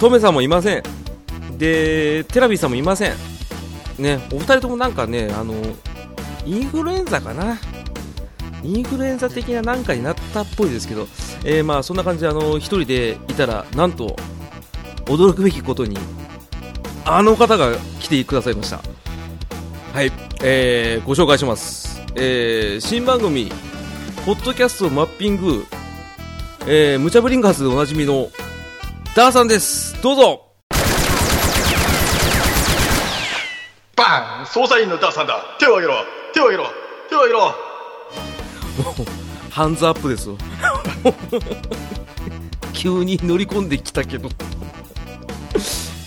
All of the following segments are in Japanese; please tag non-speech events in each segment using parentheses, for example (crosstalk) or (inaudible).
トメさんもいません。でテラビーさんもいません。ねお二人ともなんかねあのインフルエンザかな？インフルエンザ的ななんかになったっぽいですけど、えー、まあそんな感じであの一人でいたらなんと驚くべきことにあの方が来てくださいました。はい、えー、ご紹介します、えー、新番組ポッドキャストマッピング、えー、ムチャブリンガーズでおなじみのダーさんです。どうぞ。バン！捜査員のダーさんだ。手を挙げろ。手を挙げろ。手を挙げろ。(laughs) ハンズアップですよ (laughs) 急に乗り込んできたけど。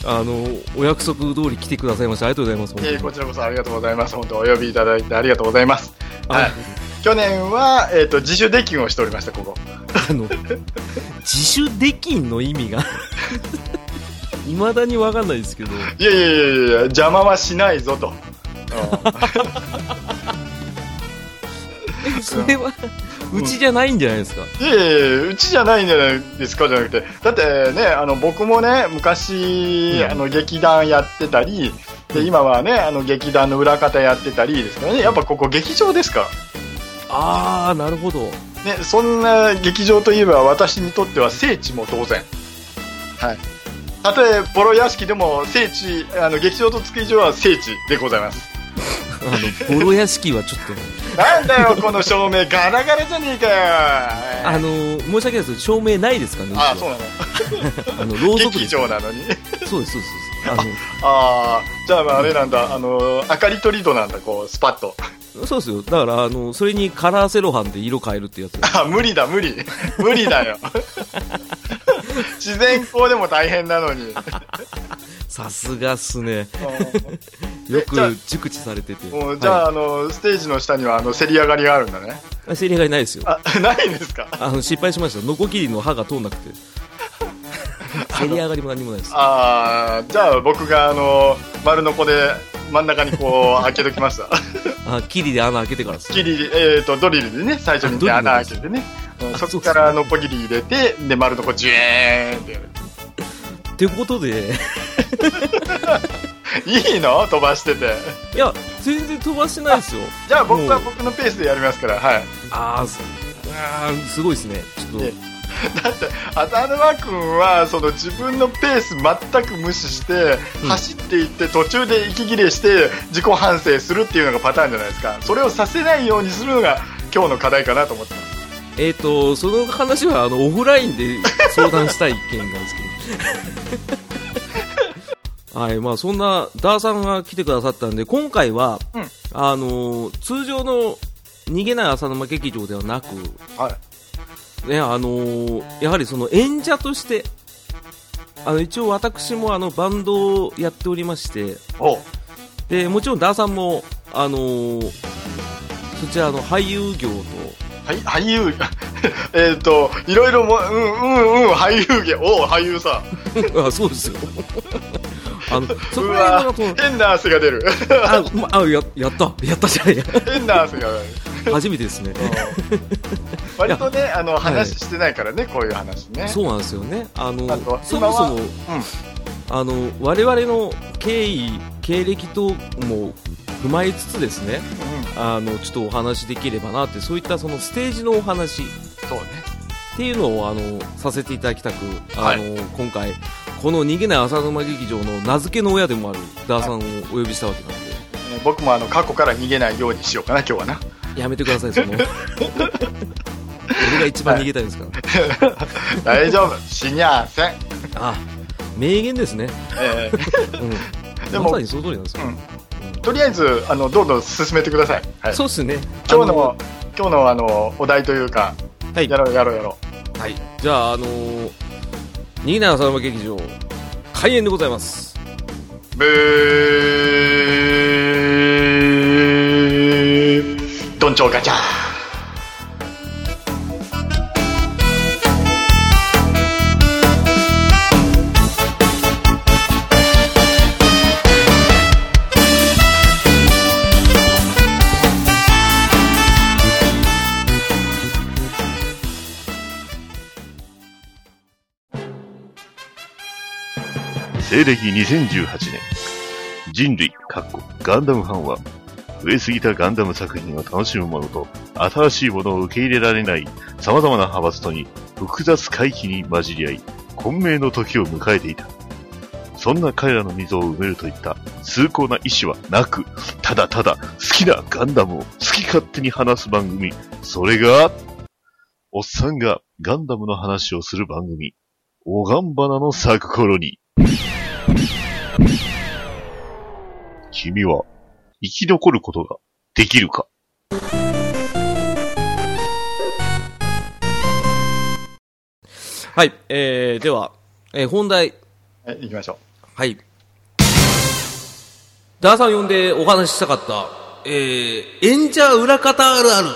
あのお約束通り来てくださいましてありがとうございます。えーこちらこそありがとうございます。本当お呼びいただいてありがとうございます。あはい。去年は、えー、と自主出勤をしておりましたここ。あの (laughs) 自主出勤の意味がいまだに分かんないですけど。いやいやいやいや邪魔はしないぞと、うん。それはうちじゃないんじゃないですか、いやいやいやうちじゃないんじゃないですかじゃなくて。だってねあの僕もね昔、うん。あの劇団やってたりで今はねあの劇団の裏方やってたりですからね。やっぱここ劇場ですか？らああなるほど。ね、そんな劇場といえば私にとっては聖地も当然。はい。たとえボロ屋敷でも聖地、あの劇場と築地は聖地でございます。あのボロ屋敷はちょっとね (laughs) なんだよ、この照明ガラガラじゃねえかよ。あの申し訳ないですけど照明ないですかねあ、そうなの。(laughs) あのろうそく劇場なのに。そうですそうですあのああ、じゃあまああれなんだ、あの、明かりとリドなんだ、こう、スパッと。そうですよ。だから、あの、それにカラーセロハンで色変えるってやつ。あ、無理だ、無理。無理だよ。(laughs) 自然光でも大変なのに。さすがっすね。うんよく熟知されてて。もうじゃあ、はあの、ステージの下には、あの、せり上がりがあるんだね。い、セリがいないですよ。あ、ないんですかあの、失敗しました。ノコギリの刃が通んなくて。せり上がりも何もないです。ああ、じゃあ僕が、あの、丸のこで真ん中にこう、(laughs) 開けときました。あ、キリで穴開けてからです。キリ、えっ、と、ドリルでね、最初に、ね、穴開けてね。うんそこからノコギリ入れて、で、丸のこジューンってやる。ってことで、(laughs) いいの？飛ばしてて。いや、全然飛ばしてないですよ。じゃあ僕は僕のペースでやりますから、はい。あーすあー、すごいですね。ちょっとえ、(laughs) だって、浅沼君は、その自分のペース全く無視して、うん走っていって途中で息切れして自己反省するっていうのがパターンじゃないですか。それをさせないようにするのが今日の課題かなと思ってます。えっ、と、その話は、あの、オフラインで相談したい件なんですけど。(laughs) はい、まあ、そんな、ダーさんが来てくださったんで、今回は、うんあのー通常の逃げない浅沼劇場ではなく、はい。ね、あのーやはりその演者として、あの、一応私もあの、バンドをやっておりまして、おで、もちろんダーさんも、あのーそちらの俳優業と、はい、俳優、(laughs) えっと、いろいろも、うんうんうん、俳優芸、おう俳優さ。(laughs) あそうですよ。あの、そこうらわ辺の、変な汗が出る。あ、まあ、や、やった、やったじゃないや。変な汗が出る。初めてですね。割とね、あの、話してないからね、こういう話ね。そうなんですよね。あのそもそも、今はあの、我々の経緯、経歴とも踏まえつつですね、あの、ちょっとお話できればなって、そういったそのステージのお話っうん、そうね。ていうのを、あの、させていただきたく、はいあの、今回、この逃げない浅沼劇場の名付けの親でもあるダーさんをお呼びしたわけなんで、ね僕もあの、過去から逃げないようにしようかな、今日はな。やめてください、その。俺が一番逃げたいですか？ら。(laughs) 大丈夫。死にゃあせん。あ、名言ですね。えうん。でもまさにその通りなんですよ。ーとりあえず、あの、どんどん進めてください。はい。そうですね。今日の、今日のあの、お題というか、はいや。ろうやろうやろはい。じゃあ、あのー、逃げない浅沼劇場、開演でございます。ブーどんちょうガチャ西暦2018年、人類、かっこガンダムファンは、増えすぎたガンダム作品を楽しむ者と、新しいものを受け入れられない様々な派閥とに複雑回帰に混じり合い、混迷の時を迎えていた。そんな彼らの溝を埋めるといった崇高な意志はなく、ただただ好きなガンダムを好き勝手に話す番組。それが、おっさんがガンダムの話をする番組。おがんばなの咲く頃に。君は生き残ることができるか？はい、えー、では、えー、本題、はい、行きましょはい。ダーさん呼んでお話ししたかった、えー、演者裏方あるある。う。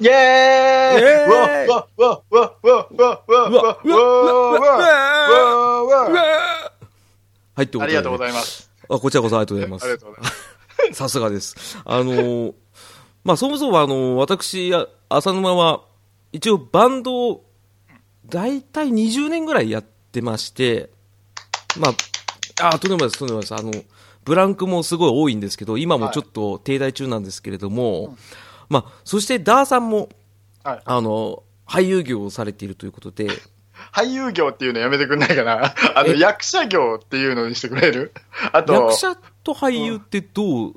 イェーイイエーイわわわわわわわわわわわわはい、ということで、ありがとうございます。あ、こちらこそありがとうございます。ありがとうございます。さすがです。あのーまあ、そもそもあのー私、あ浅沼は、一応バンドを、だいたい20年ぐらいやってまして、まあ、あ、とんでもないです、とんでもないです。あの、ブランクもすごい多いんですけど、今もちょっと停滞中なんですけれども、まあ、そしてダーさんも、はいあの、俳優業をされているということで、俳優業っていうのやめてくんないかな？(laughs) あの、え？役者業っていうのにしてくれる？あと、役者と俳優ってどう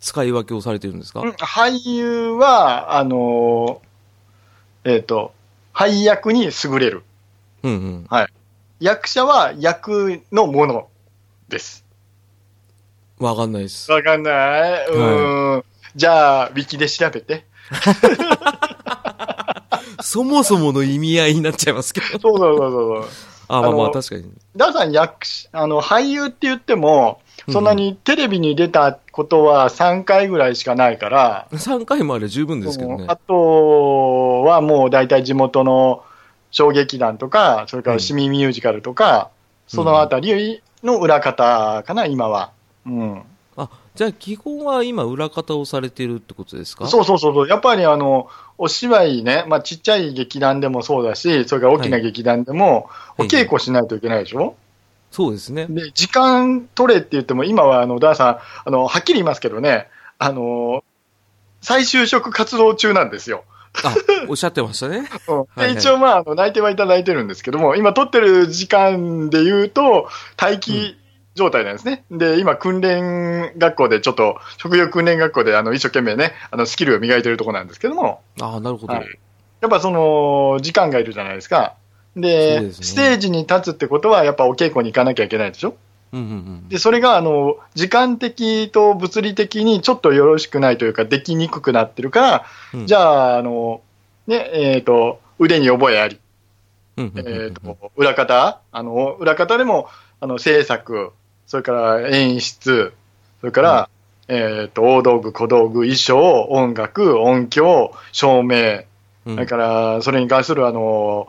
使い分けをされてるんですか、うん俳優は、あのーえっ、と、配役に優れる。うんうん。役者は役のものです。わかんないです。わかんない、うーん。じゃあ、ウィキで調べて。(laughs) そもそもの意味合いになっちゃいますけど。そうそうそうそう。あ、まあまあ確かに。ダーさん役者、あの、俳優って言っても、そんなにテレビに出たことは3回ぐらいしかないから、3回もあれば十分ですけどねあ。とはもう大体地元の小劇団とか、それから市民ミュージカルとか、そのあたりの裏方かな、今は。うん。あ、じゃあ基本は今裏方をされてるってことですか？そうそうそうそう。やっぱりあの、お芝居ね、まあちっちゃい劇団でもそうだし、それから大きな劇団でも、はいお稽古しないといけないでしょ、そうですね。で、時間取れって言っても、今はあの、ダーさん、あの、はっきり言いますけどね、あの、再就職活動中なんですよ。あ、おっしゃってましたね。うんはいはいで一応、まあ、あの内定はいただいてるんですけども、今取ってる時間で言うと、待機状態なんですね。で、今、訓練学校で、ちょっと、職業訓練学校で、あの、一生懸命ね、あの、スキルを磨いてるところなんですけども、あなるほど。はいやっぱその、時間がいるじゃないですか。で、ですねステージに立つってことは、やっぱお稽古に行かなきゃいけないでしょうんうんうん。で、それが、あの、時間的と物理的にちょっとよろしくないというか、できにくくなってるから、うんじゃあ、あの、ね、えっ、と、腕に覚えあり、えっ、と、裏方？あの、裏方でも、あの、制作、それから演出、それから、えっ、と、大道具、小道具、衣装、音楽、音響、照明、うん。それから、それに関する、あの、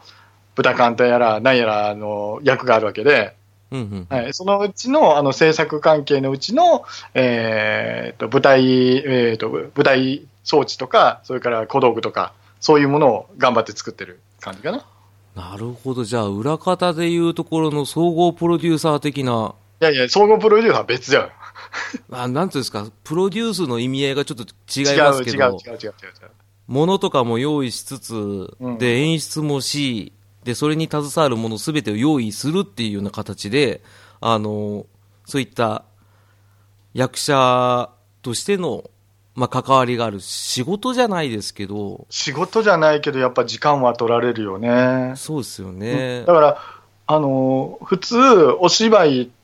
豚カンタやら、何やら、あの、役があるわけで、うんうん。はい、そのうちの、あの、制作関係のうちの、えっ、と、舞台、えっ、と、舞台装置とか、それから小道具とか、そういうものを頑張って作ってる感じかな。なるほど。じゃあ、裏方でいうところの総合プロデューサー的な、いやいや、総合プロデューサーは別じゃん。(laughs) あなんていうんですか、プロデュースの意味合いがちょっと違違いうますけど、違う違う違う違う違う。ものとかも用意しつつ、うんで、演出もし、で、それに携わるものすべてを用意するっていうような形で、あの、そういった役者としての、まあ、関わりがある仕事じゃないですけど、仕事じゃないけど、やっぱ時間は取られるよね。そうですよねだ。から、あの、普通、お芝居って、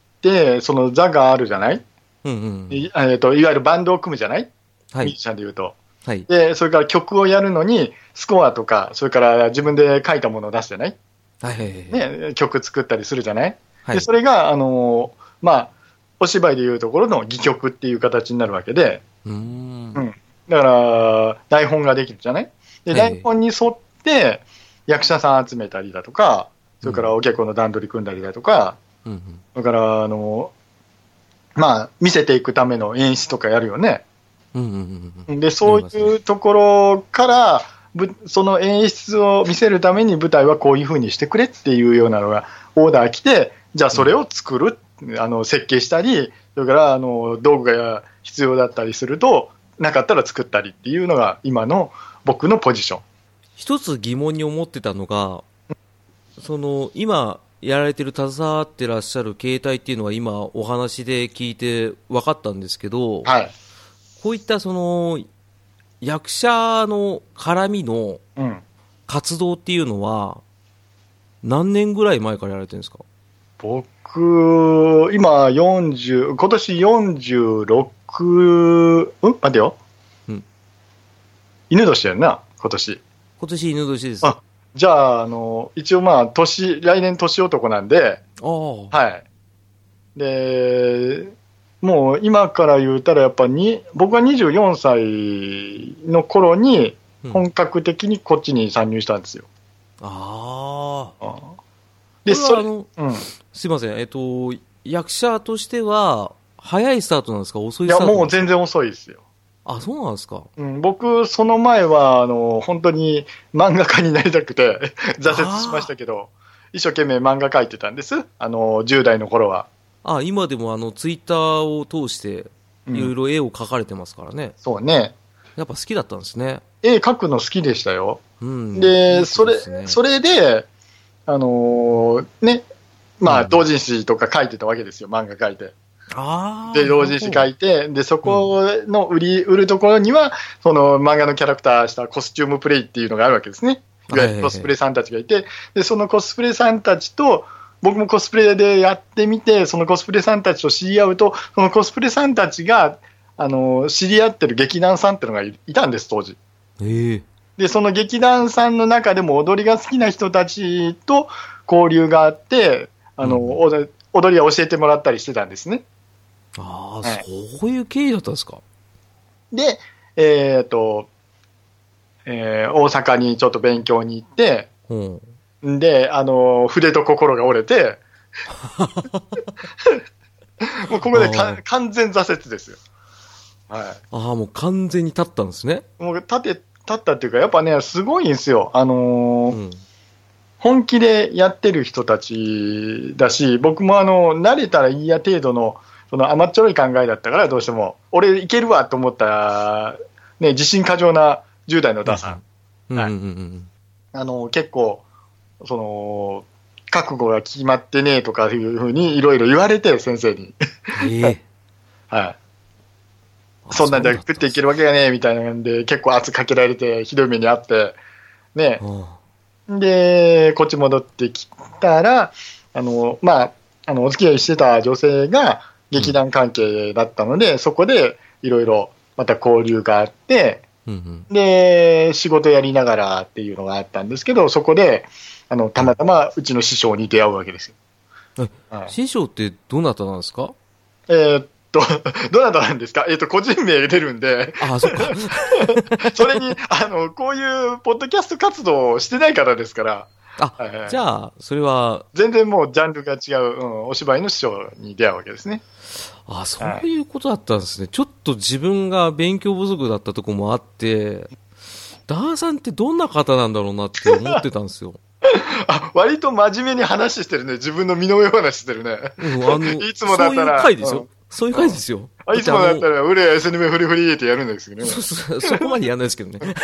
その座があるじゃない、うんうん。いえーといわゆるバンドを組むじゃない、はいミュージ。シャンで言うと。はい。で、それから曲をやるのに、スコアとか、それから自分で書いたものを出すじゃない、はい。ね、曲作ったりするじゃない、はいでそれが、あのまあ、お芝居でいうところの戯曲っていう形になるわけで、うーん。うんだから、台本ができるじゃない？で、はい台本に沿って役者さん集めたりだとか、それからお稽古の段取り組んだりだとか、うんうんだから、あの、まあ、見せていくための演出とかやるよね。うんうんうんうんで、そういうところから、ぶその演出を見せるために舞台はこういう風にしてくれっていうようなのがオーダー来て、じゃあそれを作るあの設計したり、それからあの道具が必要だったりすると、なかったら作ったりっていうのが今の僕のポジション。一つ疑問に思ってたのが、その、今、やられてる、携わってらっしゃる携帯っていうのは今お話で聞いて分かったんですけど、はい。こういったその、役者の絡みのうん。活動っていうのは、何年ぐらい前からやられてるんですか？僕、今40、今年46、うん？待てよ。うん犬年やんな、今年。今年犬年です。あじゃあ、あの、一応まあ、年、来年年男なんで。はい。で、もう今から言うたらやっぱに、僕は24歳の頃にうん本格的にこっちに参入したんですよ。ああ。で、それ、うん。すいません、えっと、役者としては、早いスタートなんですか？遅いいや、スタートもう全然遅いですよ。あ、そうなんですかうん、僕、その前は、あの、本当に漫画家になりたくて、(laughs) 挫折しましたけど、一生懸命漫画描いてたんです。あの、10代の頃は。あ、今でもあの、ツイッターを通して、うんいろいろ絵を描かれてますからね。そうね。やっぱ好きだったんですね。絵描くの好きでしたよ。うん。いで、いそれ、それで、あのーね、まあ、うん同人誌とか書いてたわけですよ、漫画書いて。で、同人誌書いて、で、そこの売り、売るところには、その漫画のキャラクターしたコスチュームプレイっていうのがあるわけですね。いわゆるコスプレさんたちがいて、で、そのコスプレさんたちと、僕もコスプレでやってみて、そのコスプレさんたちと知り合うと、そのコスプレさんたちが、あの、知り合ってる劇団さんっていうのがいいたんです、当時。ええで、その劇団さんの中でも踊りが好きな人たちと交流があって、あの、うん踊踊りは教えてもらったりしてたんですね。ああ、はいそういう経緯だったんですか？で、えっ、と、えー大阪にちょっと勉強に行って、うん。んで、あの、筆と心が折れて、(laughs) もうここで完全挫折ですよ。はああ、もう完全に立ったんですね。い。もう立て、立ったっていうか、やっぱね、すごいんですよ。あのーうん。本気でやってる人たちだし、僕もあの、慣れたらいいや程度の、その甘っちょろい考えだったから、どうしても、俺いけるわと思った、ね、自信過剰な10代のダさん。はいうんあの、結構、その、覚悟が決まってねえとかいうふうにいろいろ言われて、先生に。うん。ええ (laughs) はい。あそんなんじゃ食っていけるわけがねえみたいなんで、結構圧かけられて、ひどい目にあって、ね。あで、こっち戻ってきたら、あの、まあ、あの、お付き合いしてた女性が劇団関係だったので、そこでいろいろまた交流があって、うんうん。で、仕事やりながらっていうのがあったんですけど、そこで、あの、たまたまうちの師匠に出会うわけですよ。はい師匠ってどなたなんですか？えーっと、(laughs) どなたなんですか？えーっと、個人名出るんで、ああ、そっか。(laughs) それに、あの、こういうポッドキャスト活動をしてない方ですから、あ、はいはいじゃあ、それは、全然もうジャンルが違う、うん、お芝居の師匠に出会うわけですね。あそういうことだったんですね。ちょっと自分が勉強不足だったとこもあって、ダーさんってどんな方なんだろうなって思ってたんですよ。(laughs) あ、割と真面目に話してるね。自分の身の上話してるね。うん、あの、(laughs) いつもだったらそういう回ですよ。うんそういう回ですよ。あいつもだったら。ら、うれ S ニメフリフリってやるんですけどね。そそそこまでやらないですけどね。ね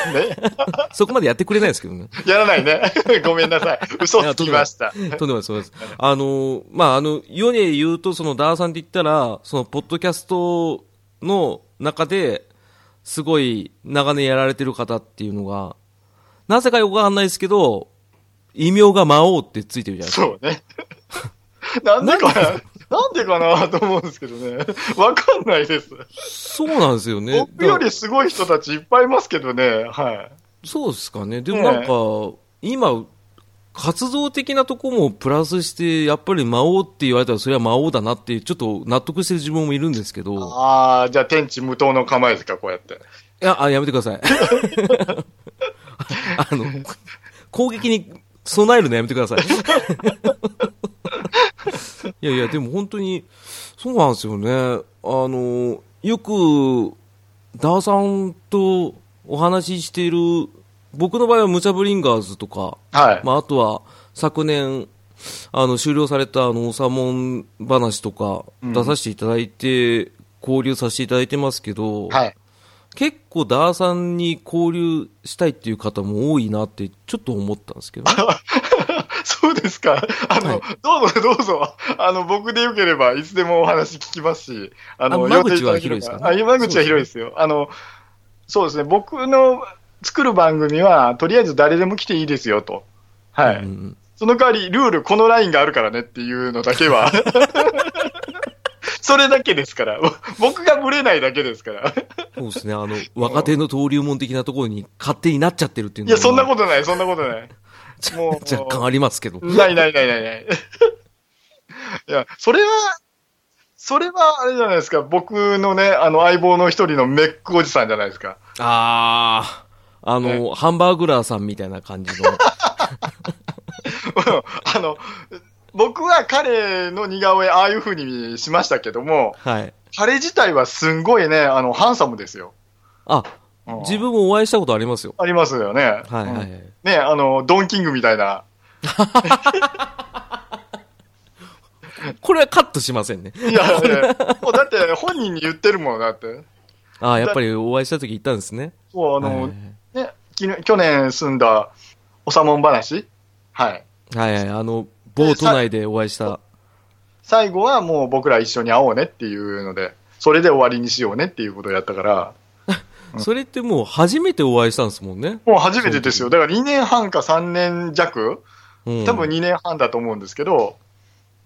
(laughs) そこまでやってくれないですけどね。やらないね。(laughs) ごめんなさい。嘘つきました。とんでもないです、とんでもないです。あの、まあ、あの、世に言うと、その、ダーさんって言ったら、その、ポッドキャストの中で、すごい長年やられてる方っていうのが、なぜかよくわかんないですけど、異名が魔王ってついてるじゃないですか。そうね。(laughs) なんでか？ななんでかなと思うんですけどね。(laughs) わかんないです。そうなんですよね。僕よりすごい人たちいっぱいいますけどね。はい。そうですかね。でもなんか、今、活動的なとこもプラスして、やっぱり魔王って言われたらそれは魔王だなって、ちょっと納得してる自分もいるんですけど、ああ、じゃあ天地無党の構えですか、こうやって。いや、あ、やめてください。(laughs) あの、攻撃に備えるのやめてください。(laughs) いやいや、でも本当に、そうなんですよね。あの、よく、ダーさんとお話ししている、僕の場合はムチャブリンガーズとか、はい。まあ、あとは昨年、あの、終了された、あの、おさもん話とかうん出させていただいて、交流させていただいてますけど、はい。結構ダーさんに交流したいっていう方も多いなってちょっと思ったんですけど、(laughs) そうですか。あの、はいどうぞどうぞ。あの、僕でよければいつでもお話聞きますし、ああ間口は広いですかね口は広いですよ。あの、そうですね。僕の作る番組は、とりあえず誰でも来ていいですよと。はい。うんその代わり、ルール、このラインがあるからねっていうのだけは。(laughs) (laughs) それだけですから。(laughs) 僕がブレないだけですから。そうですね、あの、若手の登竜門的なところに勝手になっちゃってるっていうのいや、そんなとことない、そんなことない。(laughs) もう若干ありますけど。ないないないないない。いや、それは、それはあれじゃないですか、僕のね、あの相棒の一人のメックおじさんじゃないですか。あー、あの、ハンバーグラーさんみたいな感じの。あの、僕は彼の似顔絵、ああいう風にしましたけども、はい。彼自体はすんごいね、あの、ハンサムですよ。あ、うん自分もお会いしたことありますよ。ありますよね。はいはいはうんい。ね、あの、ドンキングみたいな。これはカットしませんね。いやいや、もうだって本人に言ってるもん、だって。ああ、やっぱりお会いした時言ったんですね。そう、あの、はいはいね、去年住んだおさもん話はい。はいはい、あの、某都内でお会いした。最後はもう僕ら一緒に会おうねっていうので、それで終わりにしようねっていうことをやったから、(laughs) それってもう初めてお会いしたんですもんね。もう初めてですよ。だから2年半か3年弱うん。多分2年半だと思うんですけど、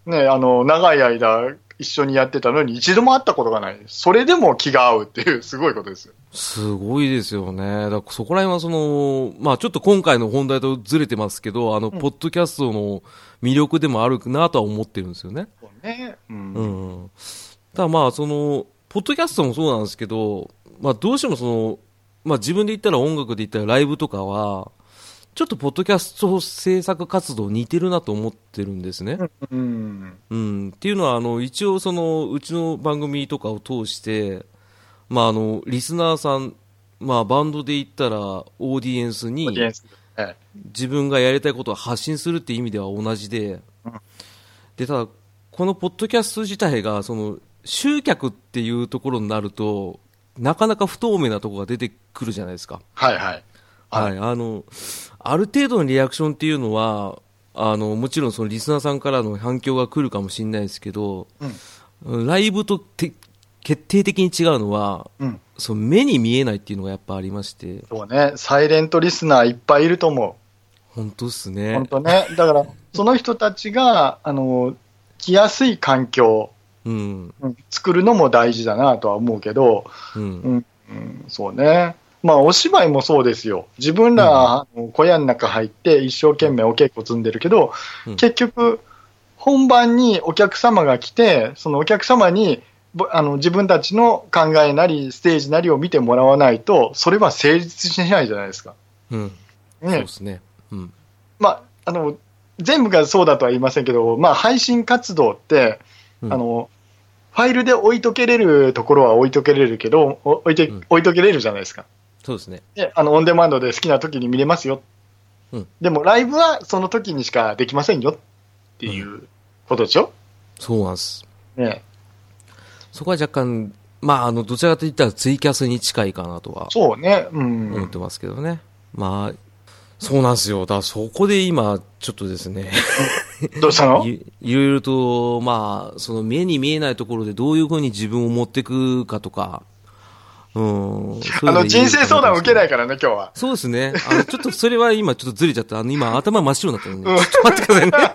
ね、あの、長い間一緒にやってたのに一度も会ったことがない。それでも気が合うっていう (laughs) すごいことですよ。すごいですよね。だからそこら辺はその、まあちょっと今回の本題とずれてますけど、あの、ポッドキャストの魅力でもあるなとは思ってるんですよね。そうね。うん。うん。ただまあその、ポッドキャストもそうなんですけど、まあどうしてもその、まあ自分で言ったら音楽で言ったらライブとかは、ちょっとポッドキャスト制作活動似てるなと思ってるんですね。うん。うん、っていうのはあの一応そのうちの番組とかを通して、まあ、あのリスナーさん、まあ、バンドで言ったらオーディエンスに。自分がやりたいことを発信するっていう意味では同じでうんでただこのポッドキャスト自体がその集客っていうところになるとなかなか不透明なところが出てくるじゃないですか。はいはい。はい、あの、ある程度のリアクションっていうのは、あの、もちろんそのリスナーさんからの反響が来るかもしれないですけど、ライブとて決定的に違うのは、うん。その目に見えないっていうのがやっぱありまして、そうね。サイレントリスナーいっぱいいると思本当っすう。ね。本当ね。だから、その人たちが、あの、来やすい環境、うん、うん作るのも大事だなとは思うけど、うん、うん、うん、そうね。まあ、お芝居もそうですよ。自分ら、小屋の中入って一生懸命お稽古積んでるけど、うん結局、本番にお客様が来て、そのお客様に、ぼあの自分たちの考えなり、ステージなりを見てもらわないと、それは成立しないじゃないですか。うん、そうねですね。うん、まあ、あの全部がそうだとは言いませんけど、まあ、配信活動って、うんあの、ファイルで置いとけれるところは置いとけれるけど、お置いてうん置いとけれるじゃないですか。そうですね。であのオンデマンドで好きな時に見れますよ、うん。でもライブはその時にしかできませんよっていうことでしょ、そうなんです。ね、そこは若干、まあ、あの、どちらかといったらツイキャスに近いかなとはそうね、うん、思ってますけどね。まあ、そうなんですよ。だからそこで今、ちょっとですね、どうしたの？(laughs) いいろいろと、まあ、その目に見えないところでどういうふうに自分を持っていくかとか、うん。あの人生相談を受けないい。からね、今日は。そうですね。あの、ちょっとそれは今ちょっとずれちゃった。あの、今頭真っ白になったので、ちょっと待ってくださいね。(laughs)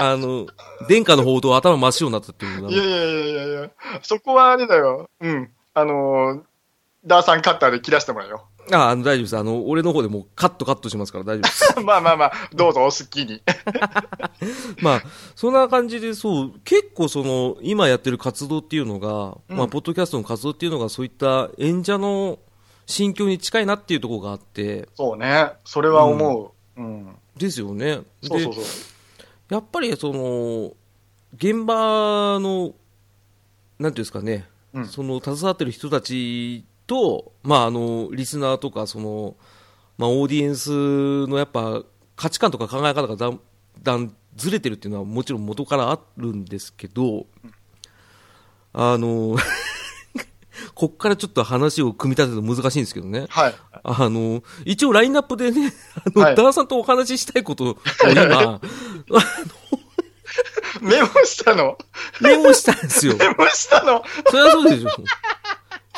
あの、殿下の報道頭真っ白になったっていうのがいやいやいやいやいや、そこはあれだよ、うん、あのーダーさんカッターで切らしてもらうよ。ああの、大丈夫です。あの、俺の方でもうカットカットしますから大丈夫です。(laughs) まあまあまあ、どうぞお好きに。(laughs) まあ、そんな感じで、そう、結構その、今やってる活動っていうのが、うんまあ、ポッドキャストの活動っていうのが、そういった演者の心境に近いなっていうところがあって、そうね、それは思う。うん。ですよね。そうそうそう。で、やっぱりその、現場の、なんていうんですかね、うんその、携わってる人たちと、まあ、あの、リスナーとか、その、まあ、オーディエンスのやっぱ、価値観とか考え方がだ段ずれてるっていうのはもちろん元からあるんですけど、あの、(laughs) こっからちょっと話を組み立てると難しいんですけどね。はい。あの、一応ラインナップでね、あの、はいダーさんとお話ししたいことを今、(laughs) メモしたの？メモしたんですよ。メモしたの？それはそうでしょ。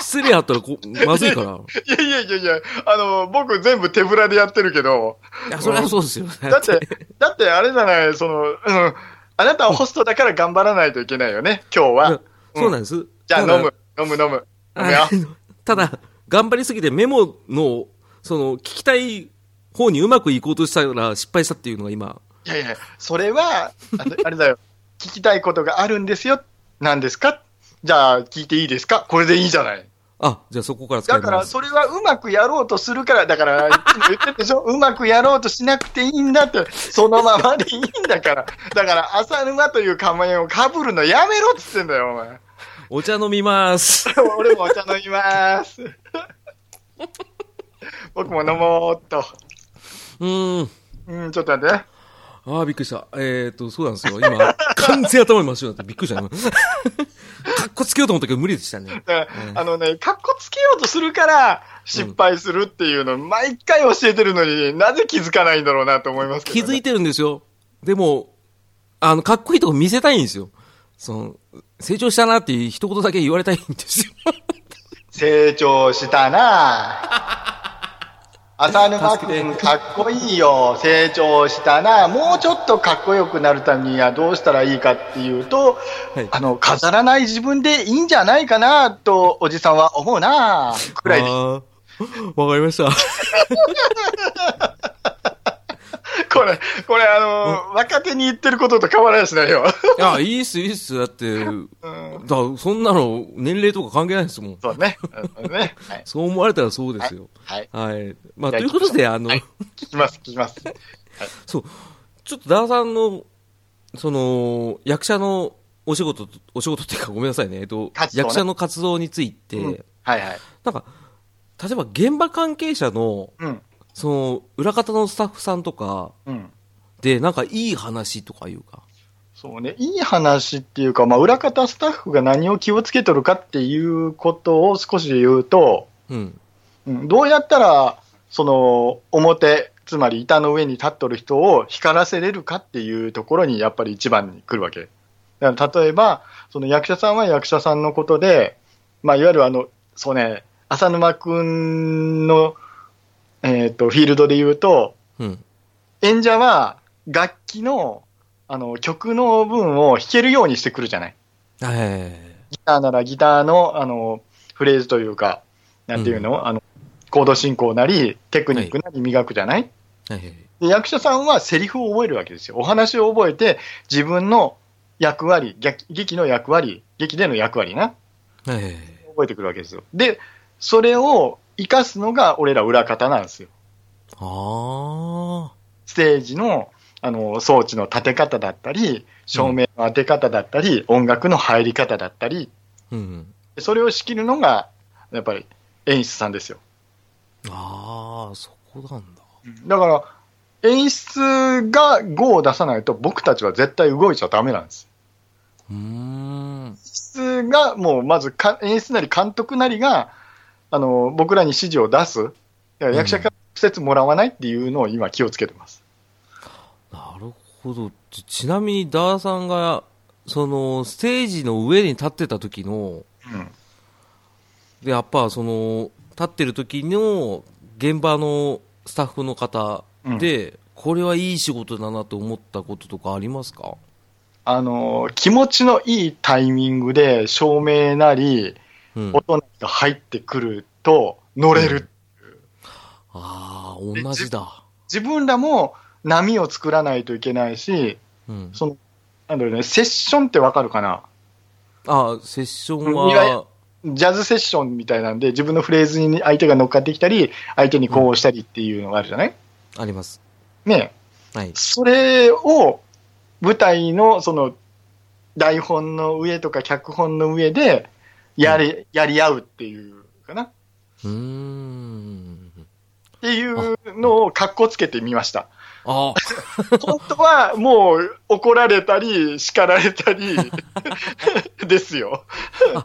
失礼あったらこまずいから。いやいやいやいや、あの、僕全部手ぶらでやってるけど、いや、それはそうですよ。だって、だってあれじゃない、その、うん、あなたはホストだから頑張らないといけないよね、今日は。そうなんです。じゃあ飲む、飲む飲む。飲むよただ、頑張りすぎてメモの、その、聞きたい方にうまくいこうとしたら失敗したっていうのが今。いやいや、それは、あれ (laughs) あれだよ。聞きたいことがあるんですよ。何ですか？じゃあ、聞いていいですか？これでいいじゃない。あ、じゃあそこから使だから。それはうまくやろうとするから、だから、言ってるでしょ？(laughs) うまくやろうとしなくていいんだって、そのままでいいんだから。だから、浅沼という仮面をかぶるのやめろっつってんだよ、お前。お茶飲みます。(laughs) 俺もお茶飲みます。(laughs) 僕も飲もうっと。うーん。うん、ちょっと待ってね。ああ、びっくりした。えっ、と、そうなんですよ。今、完全頭に真っ白になってびっくりした。今かっこつけようと思ったけど無理でしたね。だからあのね、かっこつけようとするから、失敗するっていうの、毎回教えてるのになぜ気づかないんだろうなと思いますけど、ね。気づいてるんですよ。でも、あの、かっこいいとこ見せたいんですよ。その、成長したなっていう一言だけ言われたいんですよ。成長したな浅沼君かっこいいよ。成長したなもうちょっとかっこよくなるためにはどうしたらいいかっていうと、はいあの、飾らない自分でいいんじゃないかなと、おじさんは思うなくらいで。わかりました。(laughs) これ、これあの、若手に言ってることと変わらないしないよ。いや、いいっす、いいっす。だって、うん、だそんなの年齢とか関係ないですもん。そうね。うんね。はい。(laughs) そう思われたらそうですよ。はい。はい。まあ、じゃあということで、あの、はい聞きます、聞きます。そう、ちょっとダーさんの、その、役者のお仕事と、お仕事っていうかごめんなさいね、えっと、ね役者の活動について、うんはいはい。なんか、例えば現場関係者の、うん。その、裏方のスタッフさんとかうん。で、なんかいい話とかいうか、そうね、いい話っていうか、まあ、裏方スタッフが何を気をつけとるかっていうことを少し言うと、うん。うんどうやったら、その、表、つまり板の上に立っとる人を光らせれるかっていうところにやっぱり一番に来るわけ。だから例えば、その役者さんは役者さんのことで、まあ、いわゆるあの、そうね、浅沼くんの、えっ、と、フィールドで言うと、うん。演者は楽器のあの曲の分を弾けるようにしてくるじゃない？はい。ギターならギターのあのフレーズというか、なんていうの,、あのコード進行なり、テクニックなり磨くじゃない、はい。で役者さんはセリフを覚えるわけですよ。お話を覚えて、自分の役割、劇劇の役割、劇での役割な、はい。覚えてくるわけですよ。で、それを生かすのが俺ら裏方なんですよ。あステージのあの装置の立て方だったり、照明の当て方だったり、音楽の入り方だったり、あ。うん。それを仕切るのが、やっぱり演出さんですよ。ああ、そこなんだ。だから、演出が5を出さないと、僕たちは絶対動いちゃダメなんです。うーん。演出が、もうまずか、演出なり監督なりが、あの、僕らに指示を出す。役者から直接もらわないっていうのを今気をつけてます。なるほど。ちちなみに、ダーさんが、その、ステージの上に立ってた時の、うん。で、やっぱ、その、立ってる時の、現場のスタッフの方で、これはいい仕事だなと思ったこととかありますか？あの、気持ちのいいタイミングで照明なり、うん。音が入ってくると乗れる。ああ、同じだ。自分らも波を作らないといけないし、うん。その、なんだろうね、セッションってわかるかな？ああ、セッションは、ジャズセッションみたいなんで、自分のフレーズに相手が乗っかってきたり、相手にこうしたりっていうのがあるじゃない、あります。ねはい。それを舞台のその台本の上とか脚本の上でやり,、やり合うっていうかなっうーん。ていうのを格好つけてみました。あ本当はもう怒られたり、叱られたり (laughs) ですよ。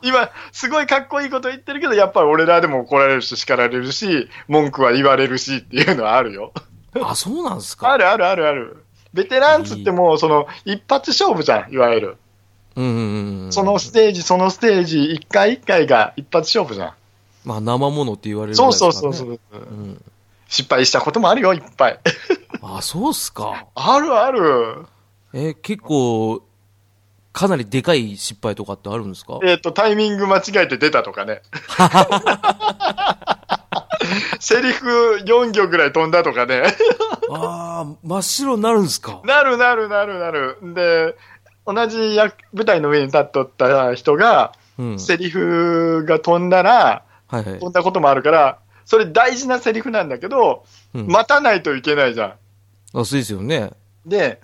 今、すごいかっこいいこと言ってるけど、やっぱり俺らでも怒られるし、叱られるし、文句は言われるしっていうのはあるよ。あ、あ、そうなんですか？あるあるあるある。ベテランつってもう、その、一発勝負じゃん、いわゆる。そのステージ、そのステージ、一回一回が一発勝負じゃん。まあ、生ものって言われるぐそうらいですからねそうそうそう。うん。失敗したこともあるよ、いっぱい。(laughs) あ、そうっすか。あるある。え、結構、かなりでかい失敗とかってあるんですか？えっ、と、タイミング間違えて出たとかね。(laughs) セリフ4行ぐらい飛んだとかね。ああ、真っ白になるんですか？なるなるなるなる。で、同じ役舞台の上に立っとった人が、うん。セリフが飛んだら、はいはい飛。んだこともあるから、それ大事なセリフなんだけど、うん待たないといけないじゃん。あ、そうですよね。で、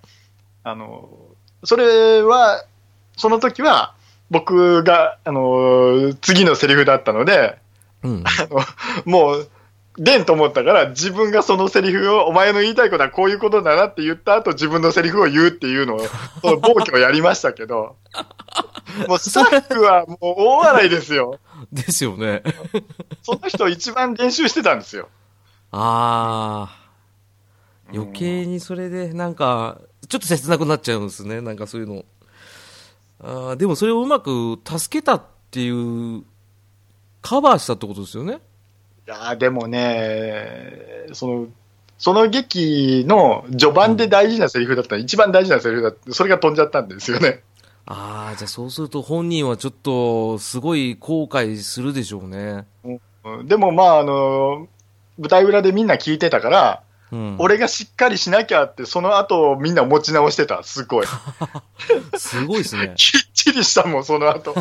あの、それは、その時は、僕が、あの、次のセリフだったので、うん。あのもう、でんと思ったから、自分がそのセリフを、お前の言いたいことはこういうことだなって言った後、自分のセリフを言うっていうのを、(laughs) その暴挙をやりましたけど、もうスタッフはもう大笑いですよ。(laughs) ですよね。その人一番練習してたんですよ。ああ。余計にそれで、なんか、ちょっと切なくなっちゃうんですね。なんかそういうの。あーでもそれをうまく助けたっていう、カバーしたってことですよね。いやーでもね、その、その劇の序盤で大事なセリフだった、一番大事なセリフだった、それが飛んじゃったんですよね。ああ、じゃあそうすると本人はちょっと、すごい後悔するでしょうね。うんでもまあ、あの、舞台裏でみんな聞いてたから、うん。俺がしっかりしなきゃって、その後みんな持ち直してた、すごい。(laughs) すごいですね。(laughs) きっちりしたもん、その後。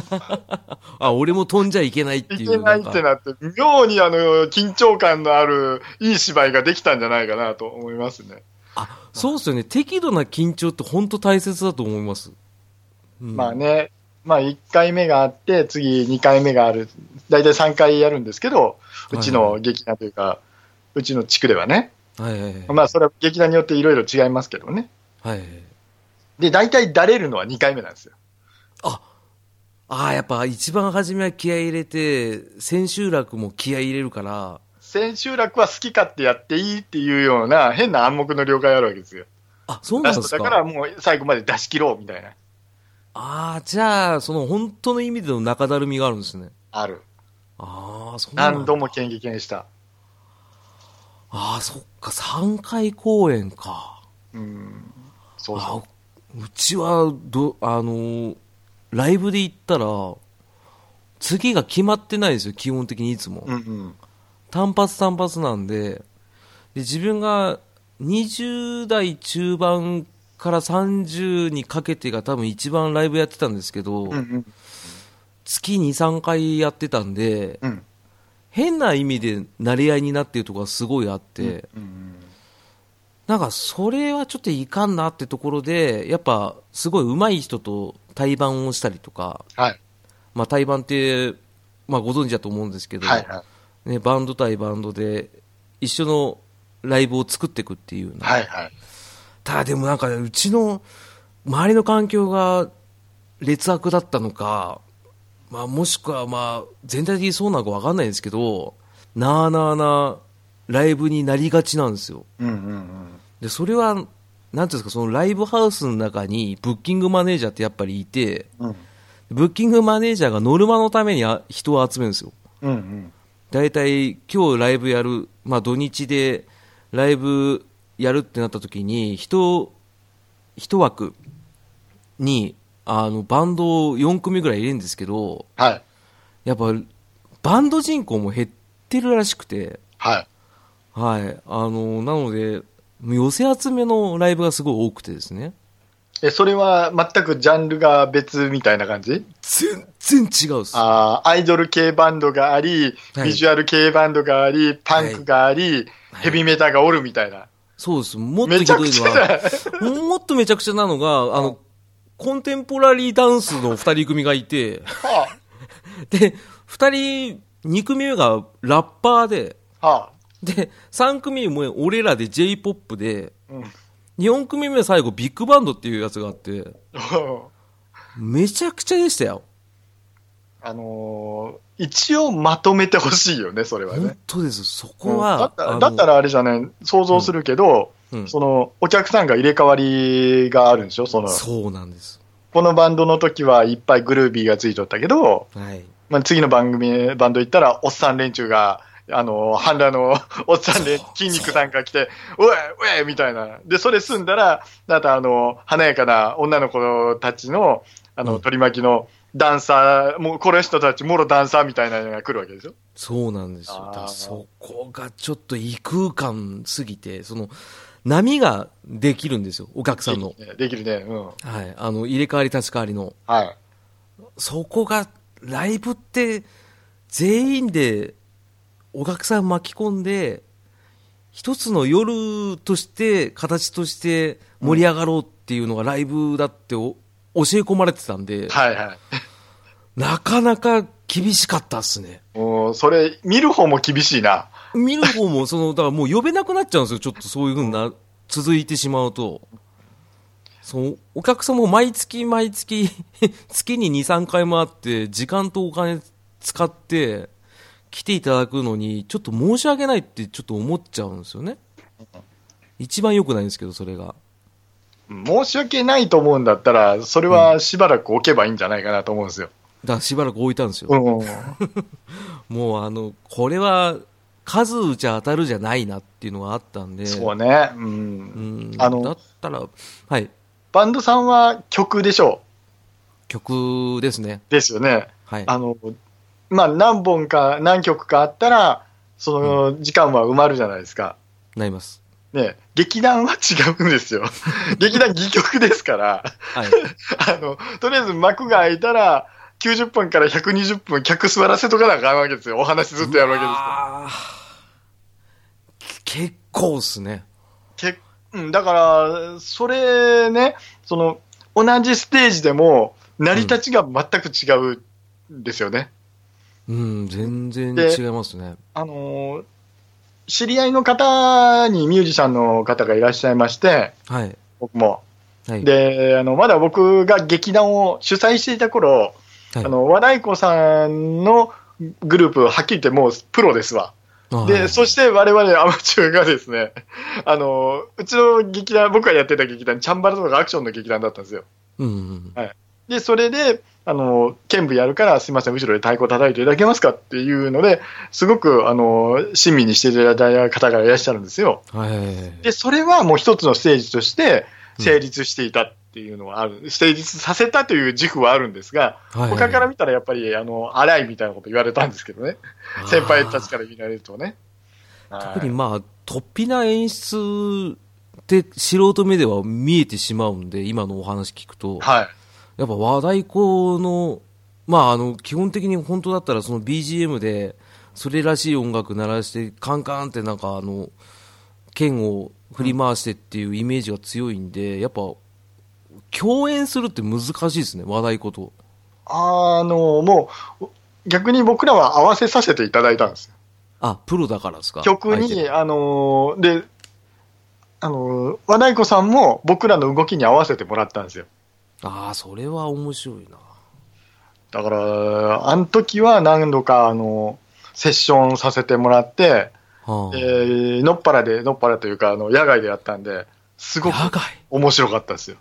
(laughs) あ、俺も飛んじゃいけないっていう。いけないってなって、妙にあの、緊張感のある、いい芝居ができたんじゃないかなと思いますね。あ、そうですよね。適度な緊張って本当大切だと思います。うんまあね、まあ1回目があって、次2回目がある。大体3回やるんですけど、うちの劇団というか、うちの地区ではね。はいはいはい。まあそれは劇団によっていろいろ違いますけどね。はいはい。で、大体だれるのは2回目なんですよ。あ、ああ、やっぱ一番初めは気合い入れて、千秋楽も気合い入れるから、千秋楽は好き勝手やっていいっていうような変な暗黙の了解あるわけですよ。あ、そうなんラですか？だからもう最後まで出し切ろうみたいな。ああ、じゃあ、その本当の意味での中だるみがあるんですね。ある。ああ、そうなんだ何度も剣撃にした。ああ、そっか、3回公演か。うん。そうあそうちは、ど、あのーライブで行ったら、次が決まってないんですよ、基本的にいつも。う。うんうん。単発単発なんで、で自分が20代中盤から30にかけてが多分一番ライブやってたんですけど、うんうん。月2、3回やってたんで、うん。変な意味で慣れ合いになっているところがすごいあって、うんなんかそれはちょっといかんなってところで、やっぱすごい上手い人と対バンをしたりとか、はい。まあ対バンって、まあご存知だと思うんですけど、はいはい。ね、バンド対バンドで一緒のライブを作っていくっていうはいはい。ただでもなんかうちの周りの環境が劣悪だったのか、まあ、もしくはまあ全体的にそうなのか分かんないですけどなあなあなライブになりがちなんですようんうんうん。でそれはなんていうんですかそのライブハウスの中にブッキングマネージャーってやっぱりいてうんブッキングマネージャーがノルマのためにあ人を集めるんですようんうん。大体今日ライブやる、まあ、土日でライブやるってなった時に一一枠にあのバンドを4組ぐらい入れるんですけどはい。やっぱバンド人口も減ってるらしくて、はい。はい、あのなので寄せ集めのライブがすごい多くてですね。え、それは全くジャンルが別みたいな感じ？全然違うっす。あーアイドル系バンドがあり、はい。ビジュアル系バンドがあり、パンクがあり、はい。ヘビメタがおるみたいな。そうです。もっとひどいの。はもっとめちゃくちゃなのがあのコンテンポラリーダンスの2人組がいてはで、二人、二組目がラッパーで、あ、はで、3組目も俺らで J-POP で、うん。4組目最後ビッグバンドっていうやつがあって、(laughs) めちゃくちゃでしたよ。あのー一応まとめてほしいよね、それはね本。当です。そうんこは、だったらあのだったらあれじゃない、想像するけど、うんその、お客さんが入れ替わりがあるんでしょ？その、そうなんです。このバンドの時はいっぱいグルービーがついとったけど、はい。まあ、次の番組、バンド行ったら、おっさん連中が、あの、ハンダの (laughs) おっさんで筋肉さんが来て、おいおいみたいな。で、それ済んだら、またあの、華やかな女の子たちの、あの、うん取り巻きのダンサー、もうこの人たち、もろダンサーみたいなのが来るわけでしょそうなんですよ。だそこがちょっと異空間すぎて、その、波ができるんですよ、お客さんの。できるね。うん。はい。あの、入れ替わり立ち替わりの。はい。そこが、ライブって、全員で、お客さん巻き込んで、一つの夜として、形として盛り上がろうっていうのがライブだってお教え込まれてたんで、はいはい。なかなか厳しかったっすね。もう、それ、見る方も厳しいな。見る方も、その、だからもう呼べなくなっちゃうんですよ。ちょっとそういうふうにな、続いてしまうと。そう、お客さんも毎月毎月、(laughs) 月に2、3回もあって、時間とお金使って、来ていただくのに、ちょっと申し訳ないってちょっと思っちゃうんですよね。一番良くないんですけど、それが。申し訳ないと思うんだったら、それはしばらく置けばいいんじゃないかなと思うんですよ。だからしばらく置いたんですよ。うん。(laughs) もうあの、これは、数打ち当たるじゃないなっていうのがあったんで。そうね。う。うんん。あのだったら、はい。バンドさんは曲でしょ曲ですね。う。ですよね。はい。あの、まあ、何本か、何曲かあったら、その時間は埋まるじゃないですか。なります。ね、劇団は違うんですよ。(laughs) 劇団戯曲ですから、はい。(laughs) あの、とりあえず幕が開いたら、90分から120分客座らせとかなあかんわけですよ。お話ずっとやるわけですから。あ結構っすね。けうん、だから、それね、その、同じステージでも、成り立ちが全く違うんですよね。うん、全然で違いますね。あのー知り合いの方にミュージシャンの方がいらっしゃいまして、はい。僕も。はい。で、あの、まだ僕が劇団を主催していた頃、はいあの、和太鼓さんのグループ、はっきり言ってもうプロですわ。で、そして我々アマチュアがですね、あの、うちの劇団、僕がやってた劇団、チャンバラとかアクションの劇団だったんですよ。うんうん。で、それで、あの、剣舞やるから、すみません、後ろで太鼓叩いていただけますかっていうので、すごく、あの、親身にしていただいた方がいらっしゃるんですよ。はい。で、それはもう一つのステージとして成立していたっていうのはある、成立させたという自負はあるんですが、はい。他から見たらやっぱり、あの、荒いみたいなこと言われたんですけどね。先輩たちから見られるとね。特にまあ、突飛な演出って素人目では見えてしまうんで、今のお話聞くと。はい。やっぱ和太鼓の、まああの、基本的に本当だったらその BGM で、それらしい音楽鳴らして、カンカンってなんかあの、剣を振り回してっていうイメージが強いんで、やっぱ、共演するって難しいですね、和太鼓と。あの、もう、逆に僕らは合わせさせていただいたんですよ。あ、プロだからですか曲に、あのーで、あのー和太鼓さんも僕らの動きに合わせてもらったんですよ。ああ、それは面白いな。だから、あの時は何度か、あのセッションさせてもらって、はあ、えーのっぱらで、のっぱらというか、あの、野外でやったんで、すごく面白かったですよ。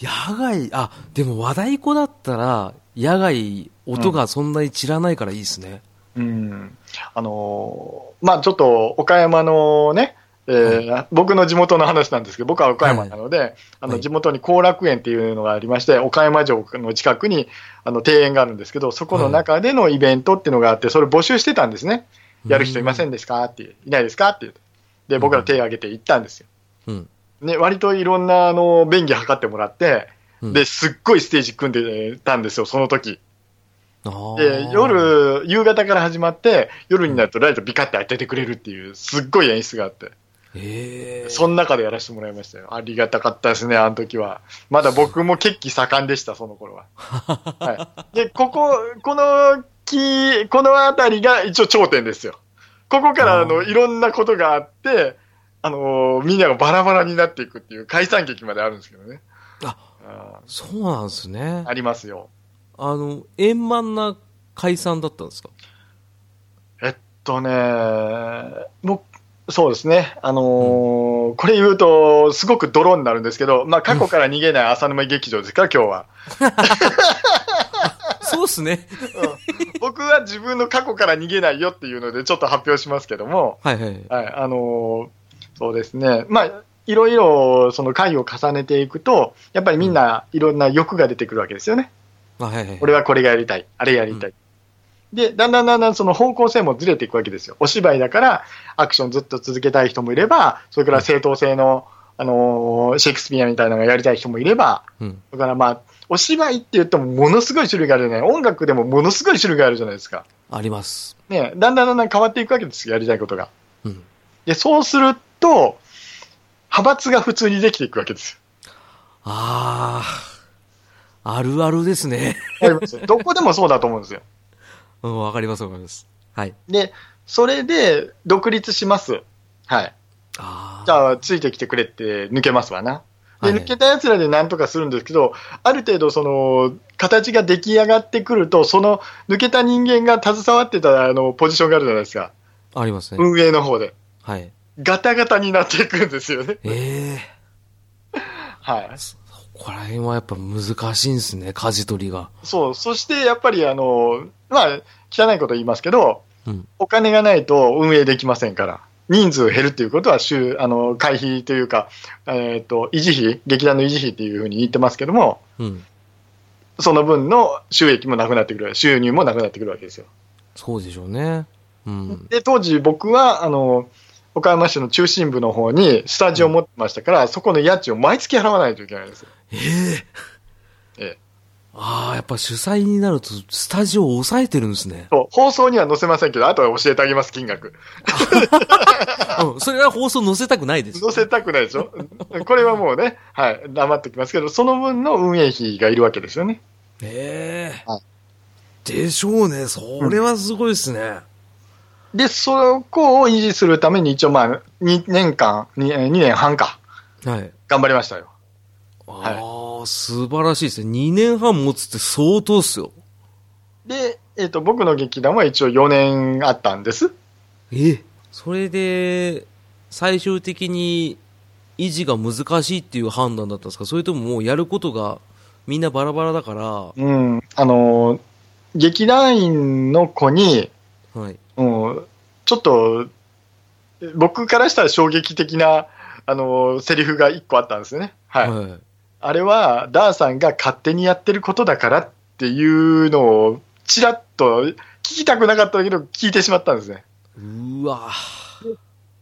野外、あ、でも和太鼓だったら、野外、音がそんなに散らないからいいですね。うん。あのーまあちょっと、岡山のね、えー僕の地元の話なんですけど、僕は岡山なので、あはいの地元に後楽園っていうのがありまして、岡山城の近くにあの庭園があるんですけど、そこの中でのイベントっていうのがあって、それ募集してたんですね。やる人いませんですか？って、いないですか？って言うとで、僕ら手を挙げて行ったんですよ。うん。ね、割といろんなあの便宜図ってもらって、うんで、すっごいステージ組んでたんですよ、その時。で、夜、夕方から始まって、夜になるとライトビカって当ててくれるっていう、すっごい演出があって、ええその中でやらせてもらいましたよ。ありがたかったですね、あの時は。まだ僕も血気盛んでした、その頃は。(laughs) はい。で、ここ、この木、この辺りが一応頂点ですよ。ここからあのいろんなことがあって、あのーみんながバラバラになっていくっていう解散劇まであるんですけどね。ああそうなんですねー。ありますよ。あの、円満な解散だったんですか？えっとね、僕、そうですね。あのーこれ言うと、すごくドローになるんですけど、まあ、過去から逃げない浅沼劇場ですから、今日は。(laughs) そうっすね。僕は自分の過去から逃げないよっていうので、ちょっと発表しますけども、はいはい。はい、あのーそうですね。まあ、いろいろ、その回を重ねていくと、やっぱりみんないろんな欲が出てくるわけですよね。あはいはい。俺はこれがやりたい、あれやりたい。で、だんだんだんだんその方向性もずれていくわけですよ。お芝居だからアクションずっと続けたい人もいれば、それから正当性の、あのーシェイクスピアみたいなのがやりたい人もいれば、うん。だからまあ、お芝居って言ってもものすごい種類があるじゃない。音楽でもものすごい種類があるじゃないですか。あります。ね、だんだんだんだん変わっていくわけですよ、やりたいことが。うん。で、そうすると、派閥が普通にできていくわけですああ、あるあるですね。どこでもそうだと思うんですよ。うん、わかりますわかります。はい。で、それで独立します。はい。じゃあ、ついてきてくれって抜けますわな。で、はい抜けた奴らで何とかするんですけど、ある程度、その、形が出来上がってくると、その、抜けた人間が携わってた、あの、ポジションがあるじゃないですか。ありますね。運営の方で。はい。ガタガタになっていくんですよね。ええはい。ここら辺はやっぱ難しいんですね、舵取りが。そう。そして、やっぱり、あの、まあ、汚いこと言いますけど、うん。お金がないと運営できませんから。人数減るっていうことは、週、あの、会費というか、えっ、と、維持費、劇団の維持費っていうふうに言ってますけども、うん。その分の収益もなくなってくる、収入もなくなってくるわけですよ。そうでしょうね。うん。で、当時僕は、あの、岡山市の中心部の方にスタジオを持ってましたから、そこの家賃を毎月払わないといけないんですよ。ええええああ、やっぱ主催になると、スタジオを抑えてるんですね。そう放送には載せませんけど、あとは教えてあげます、金額。(laughs) うん、それは放送載せたくないです。載せたくないでしょ？これはもうね、はい、黙っておきますけど、その分の運営費がいるわけですよね。ええはいでしょうね。それはすごいですね。で、そこを維持するために一応まあ、2年間、2, 2年半か、はい。頑張りましたよ。ああ、素晴らしいですね。2年半持つって相当っすよ。で、えっ、と、僕の劇団は一応4年あったんです。えそれで、最終的に維持が難しいっていう判断だったんですか？それとももうやることがみんなバラバラだから、うん、あのー劇団員の子に、はい。うん、ちょっと、僕からしたら衝撃的な、あのーセリフが1個あったんですよね。はい。はい。ああれは、ダーさんが勝手にやってることだからっていうのを、ちらっと聞きたくなかったけど、聞いてしまったんですね。うわ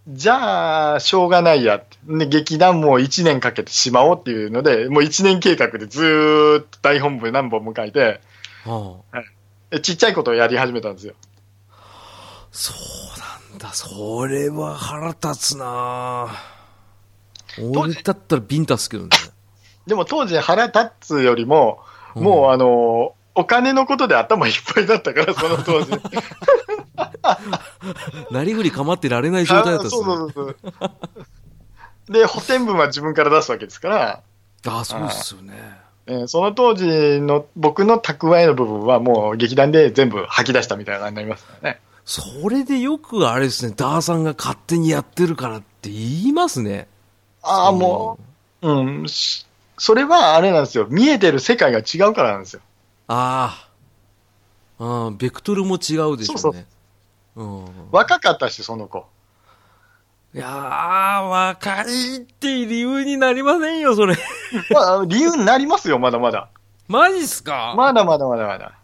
じゃあ、しょうがないやって。で、劇団も1年かけてしまおうっていうので、もう1年計画でずーっと大本部何本も書いて、はあ、でちっちゃいことをやり始めたんですよ。そうなんだ。それは腹立つな俺だったらビンタすけどね。でも当時腹立つよりも、うんもうあの、お金のことで頭いっぱいだったから、その当時。(laughs) なりふり構ってられない状態だったんですね。そうそうそう。で、補填分は自分から出すわけですから、ああ、そうですよね。えーその当時の僕の蓄えの部分はもう劇団で全部吐き出したみたいな感じになりますからね。それでよくあれですね、ダーさんが勝手にやってるからって言いますね。ああ、もう、うん、しそれはあれなんですよ。見えてる世界が違うからなんですよ。ああ。ああ、ベクトルも違うでしょうね。そうそううん。若かったし、その子。いやー、若いって理由になりませんよ、それ。まあ、理由になりますよ、まだまだ。マジっすか？まだまだまだまだ。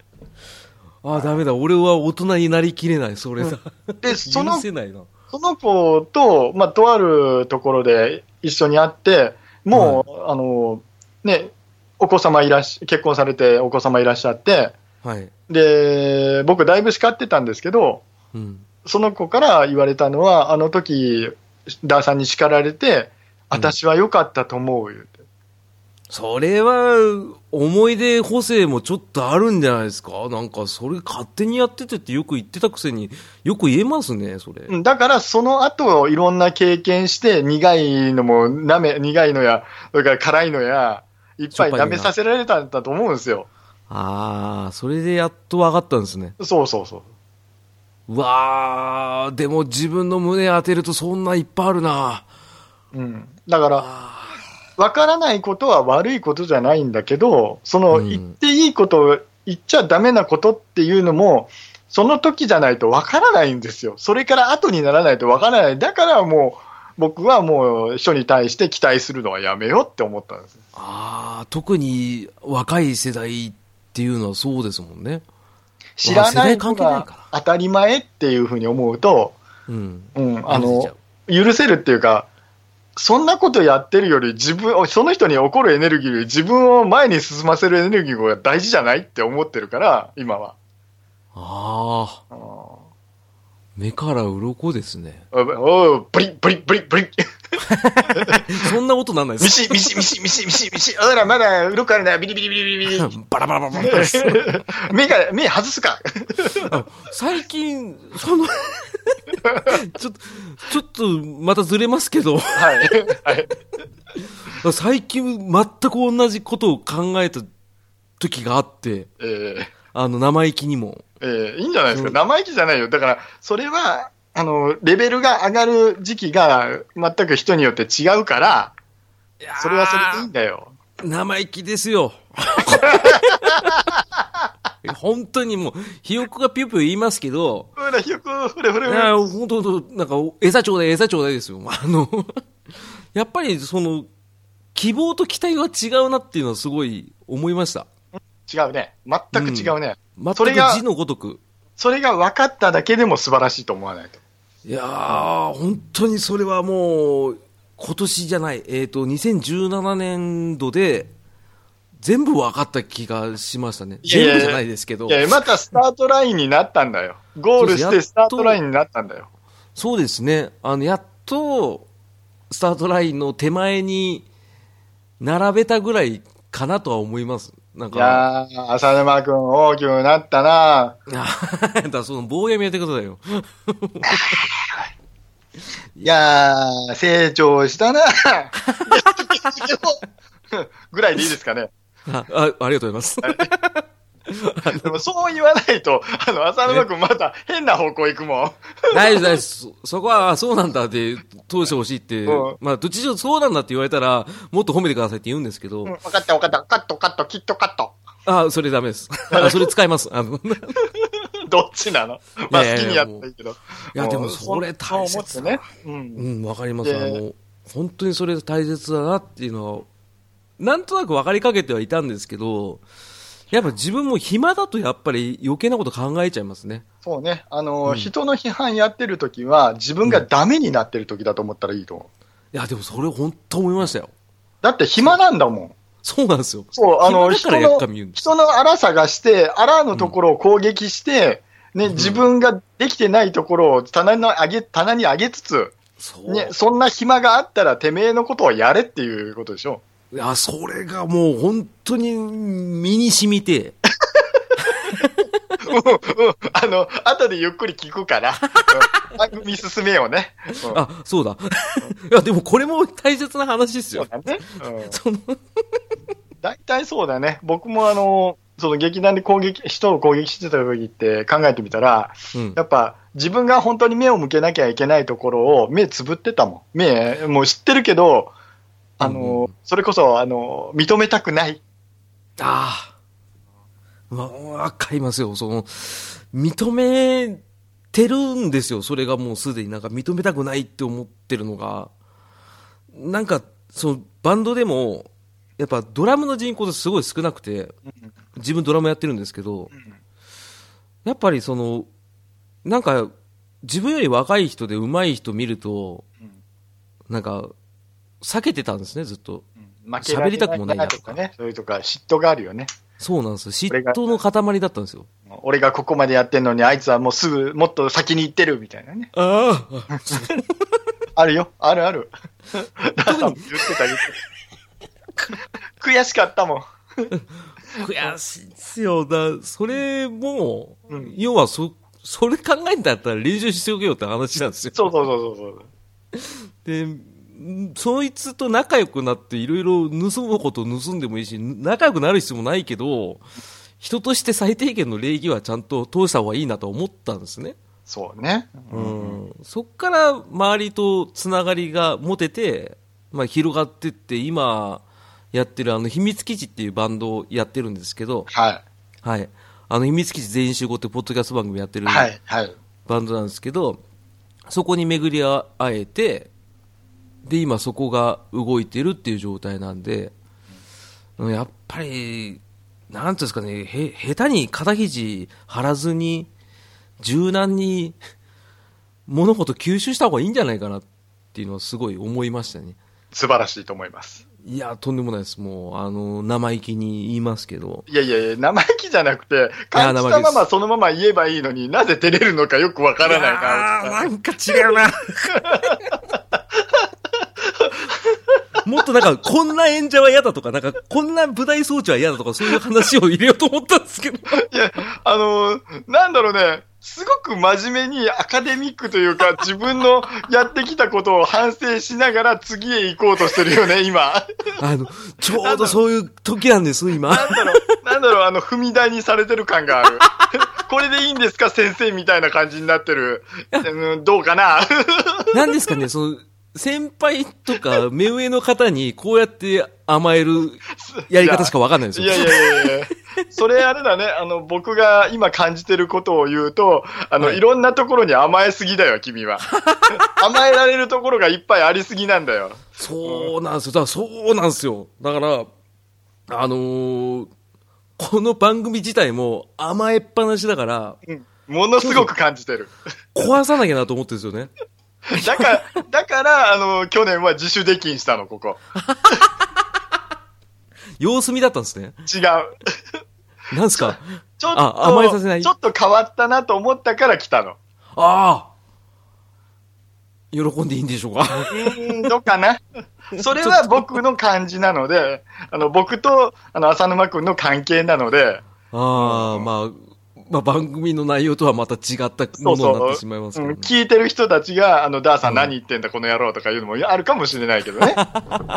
ああ、ダメだ。俺は大人になりきれない、それだ。で、その許せないな。その子と、まあ、とあるところで一緒に会って、もう、あの、ね、お子様いらっし、結婚されてお子様いらっしゃって、はい。で、僕だいぶ叱ってたんですけど、うん。その子から言われたのは、あの時、ダーさんに叱られて、私は良かったと思う、言うて。それは、思い出補正もちょっとあるんじゃないですか？なんか、それ勝手にやっててってよく言ってたくせに、よく言えますね、それ。うんだから、その後、いろんな経験して、苦いのもなめ、苦いのや、それから辛いのや、いっぱい舐めさせられたんだと思うんですよ。ああ、それでやっと分かったんですね。そうそうそう。うわー、でも自分の胸当てるとそんないっぱいあるな。うん。だから、あわからないことは悪いことじゃないんだけど、その、うん言っていいこと、言っちゃダメなことっていうのも、その時じゃないとわからないんですよ。それから後にならないとわからない。だからもう、僕はもう、人に対して期待するのはやめようって思ったんです。あー、特に若い世代っていうのはそうですもんね。知らないのがか当たり前っていうふうに思うと、うん。うん、あの許せるっていうか、そんなことやってるより自分、その人に起こるエネルギーより自分を前に進ませるエネルギーが大事じゃない？って思ってるから、今は。あー、あ目から鱗ですね。おおブリッブリッブリッブリッ (laughs) そんなことなんないでミすシミシミシミシミシミシあら、まだ鱗あるな、ビリビリビリビリ。(laughs) バラバラバラバラです。(laughs) 目が、目外すか。最近、その、ちょっと、ちょっと、またずれますけど、はい。はい。最近全く同じことを考えた時があって、えーあの、生意気にも。えーいいんじゃないですか。うん生意気じゃないよ。だから、それは、あの、レベルが上がる時期が全く人によって違うから、それはそれでいいんだよ。生意気ですよ。(laughs) 本当にもう、ひよこがぴゅぴゅ言いますけど、ほら、ひよこ、ほれほれいほれ。や、本当、本当なんか、餌ちょうだい、餌ちょうだいですよ。あの、やっぱり、その、希望と期待は違うなっていうのはすごい思いました。違うね。全く違うね。全くそれが字のごとく。それが分かっただけでも素晴らしいと思わないと。いやー、本当にそれはもう、今年じゃない、えっ、と、2017年度で、全部分かった気がしましたね。全部じゃないですけどい。や、またスタートラインになったんだよ。(laughs) ゴールしてスタートラインになったんだよ。そうですね。あの、やっと、スタートラインの手前に、並べたぐらいかなとは思います。なんいか、やー、浅沼くん大きくなったな (laughs) だからその棒読みやってくださいよ。(laughs) いやー、成長したな (laughs) ぐらいでいいですかね。ああありがとうございます。(laughs) でもそう言わないと、あの、浅沼くんまた変な方向行くもん。大丈夫です。そそこは、あそうなんだって、通してほしいって、うんまあ、どっちにしろそうなんだって言われたら、もっと褒めてくださいって言うんですけど、うん、分かった分かった。カットカット、きっとカット。あそれダメです。あそれ使います。あの、い (laughs) どっちなの？まあ好きにやったらいいけど。や、でもうそれ大切そう思ってね。うんう。ん、わかります。であの、本当にそれ大切だなっていうのは、なんとなく分かりかけてはいたんですけど、やっぱ自分も暇だとやっぱり余計なこと考えちゃいますね。そうね。あの、うん人の批判やってる時は、自分がダメになってる時だと思ったらいいと思う。いや、でもそれ本当思いましたよ。だって暇なんだもん。そうなんですよ。そう、あの、人の。人の荒探して、荒のところを攻撃して、ね、自分ができてないところを棚の上げ、棚に上げつつ、そう。ね、そんな暇があったらてめえのことをやれっていうことでしょ。いや、それがもう本当に身に染みて、(laughs) うんうんあの、後でゆっくり聞くから、う (laughs) ん番組進めようね。うんあ、そうだ。いや、でもこれも大切な話ですよ。そうだね。うんその、大体そうだね。僕もあの、その劇団で攻撃、人を攻撃してた時って考えてみたら、うん。やっぱ自分が本当に目を向けなきゃいけないところを目つぶってたもん。目、もう知ってるけど、あの、うんうんそれこそ、あの、認めたくない。ああ。わ、わかりますよ。その、認めてるんですよ。それがもうすでになんか認めたくないって思ってるのが。なんか、その、バンドでも、やっぱドラムの人口ってすごい少なくて、自分ドラムやってるんですけど、やっぱりその、なんか、自分より若い人で上手い人見ると、なんか、避けてたんですね、ずっと。負けられ喋りたくもないなとかね。そういうとか嫉妬があるよね。そうなんですよ。嫉妬の塊だったんですよ。俺がここまでやってんのに、あいつはもうすぐ、もっと先に行ってるみたいなね。ああ。(laughs) あるよ。あるある。言ってた言って悔しかったもん。悔しいっすよ。だ、それも、うん要はそ、それ考えんだったら練習しておけよって話なんですよ。そうそうそうそうそう。で、んそいつと仲良くなっていろいろ盗むこと盗んでもいいし、仲良くなる必要もないけど、人として最低限の礼儀はちゃんと通した方がいいなと思ったんですね。そうね。うん。そっから周りとつながりが持てて、まあ広がってって、今やってるあの秘密基地っていうバンドをやってるんですけど、はい。はい。あの秘密基地全員集合ってポッドキャスト番組やってるはい。はい。バンドなんですけど、そこに巡り会えて、で、今そこが動いてるっていう状態なんで、うんやっぱり、なんていうんですかね、へ、下手に肩肘張らずに、柔軟に物事吸収した方がいいんじゃないかなっていうのはすごい思いましたね。素晴らしいと思います。いや、とんでもないです。もう、あの、生意気に言いますけど。いやいやいや、生意気じゃなくて、感じたままそのまま言えばいいのになぜ照れるのかよくわからないな。なんか違うな。(laughs) もっとなんか、こんな演者は嫌だとか、なんか、こんな舞台装置は嫌だとか、そういう話を入れようと思ったんですけど。いや、あのーなんだろうね、すごく真面目にアカデミックというか、自分のやってきたことを反省しながら次へ行こうとしてるよね、今。(laughs) あの、ちょうどそういう時なんです、今。なんだろう、なんだろう、あの、踏み台にされてる感がある。(laughs) これでいいんですか、先生みたいな感じになってる。うん、どうかな？(laughs) なんですかね、その、先輩とか目上の方にこうやって甘える (laughs) やり方しかわかんないんですよ。いやいやいやいやそれあれだね、あの、僕が今感じてることを言うと、あの、はいい、ろんなところに甘えすぎだよ、君は。(laughs) 甘えられるところがいっぱいありすぎなんだよ。そうなんですよ。だからそうなんですよ。だから、あのーこの番組自体も甘えっぱなしだから、うんものすごく感じてる。壊さなきゃなと思ってるんですよね。(laughs) だから、だから、あの、去年は自主出禁したの、ここ。(laughs) 様子見だったんですね。違う。なんすか？ちょっと、あ甘えさせないちょっと変わったなと思ったから来たの。ああ喜んでいいんでしょうか？うーん、どうかな？それは僕の感じなので、あの、僕と、あの、浅沼くんの関係なので、ああ、まあ、まあ番組の内容とはまた違ったものになってしまいますけうんどね。聞いてる人たちが、あの、ダーさん何言ってんだ、この野郎とかいうのもあるかもしれないけどね。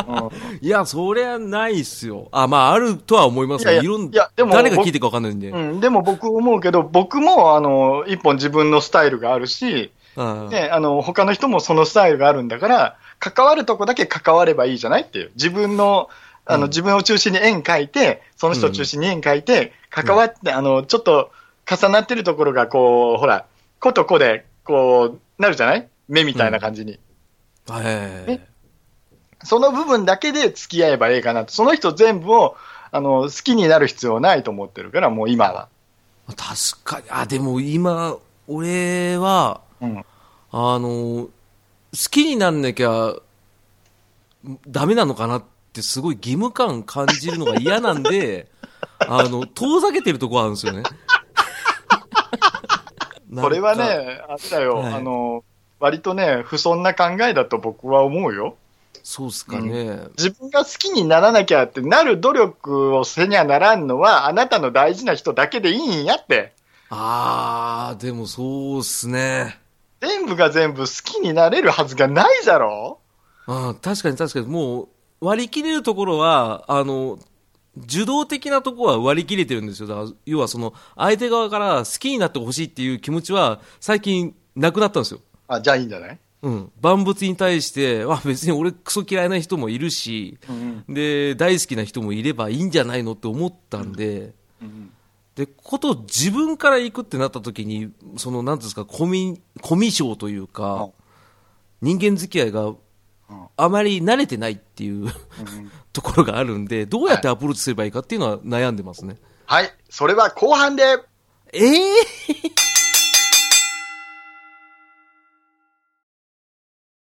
(laughs) いや、そりゃないっすよ。あ、まあ、あるとは思いますよ。いろんいやでも誰が聞いてるかわかんないんで。うんうん、でも僕思うけど、僕も、あの、一本自分のスタイルがあるし、ね、あの、他の人もそのスタイルがあるんだから、関わるとこだけ関わればいいじゃないっていう。自分の、あの、うん自分を中心に円描いて、その人を中心に円描いて、関わって、あの、ちょっと重なってるところが、こう、ほら、個と個で、こう、なるじゃない？目みたいな感じに。はい。その部分だけで付き合えばいいかなと。その人全部を、あの、好きになる必要ないと思ってるから、もう今は。確かに。あ、でも今、俺は、うん。あの、好きになんなきゃ、ダメなのかなってすごい義務感感じるのが嫌なんで、(laughs) あの、遠ざけてるとこあるんですよね。それはね、あれだよ、はいあの、割とね、不遜な考えだと僕は思うよ。そうっすかね。自分が好きにならなきゃってなる努力をせにゃならんのは、あなたの大事な人だけでいいんやって。あー、でもそうっすね。全部が全部好きになれるはずがないじゃろあー確かに確かに、もう、割り切れるところは、あの、受動的なところは割り切れてるんですよ。だから要はその、相手側から好きになってほしいっていう気持ちは、最近なくなったんですよ。あ、じゃあいいんじゃない？うん。万物に対して、(laughs) あ、別に俺クソ嫌いな人もいるし、うんで、大好きな人もいればいいんじゃないのって思ったんで、うん。で、ことを自分から行くってなった時に、その、なんですか、コミ、ュ障というか、うん人間付き合いがあまり慣れてないっていう (laughs) ところがあるんで、どうやってアプローチすればいいかっていうのは悩んでますね。はい、それは後半で。ええ